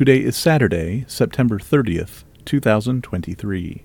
Today is Saturday, September 30th, 2023.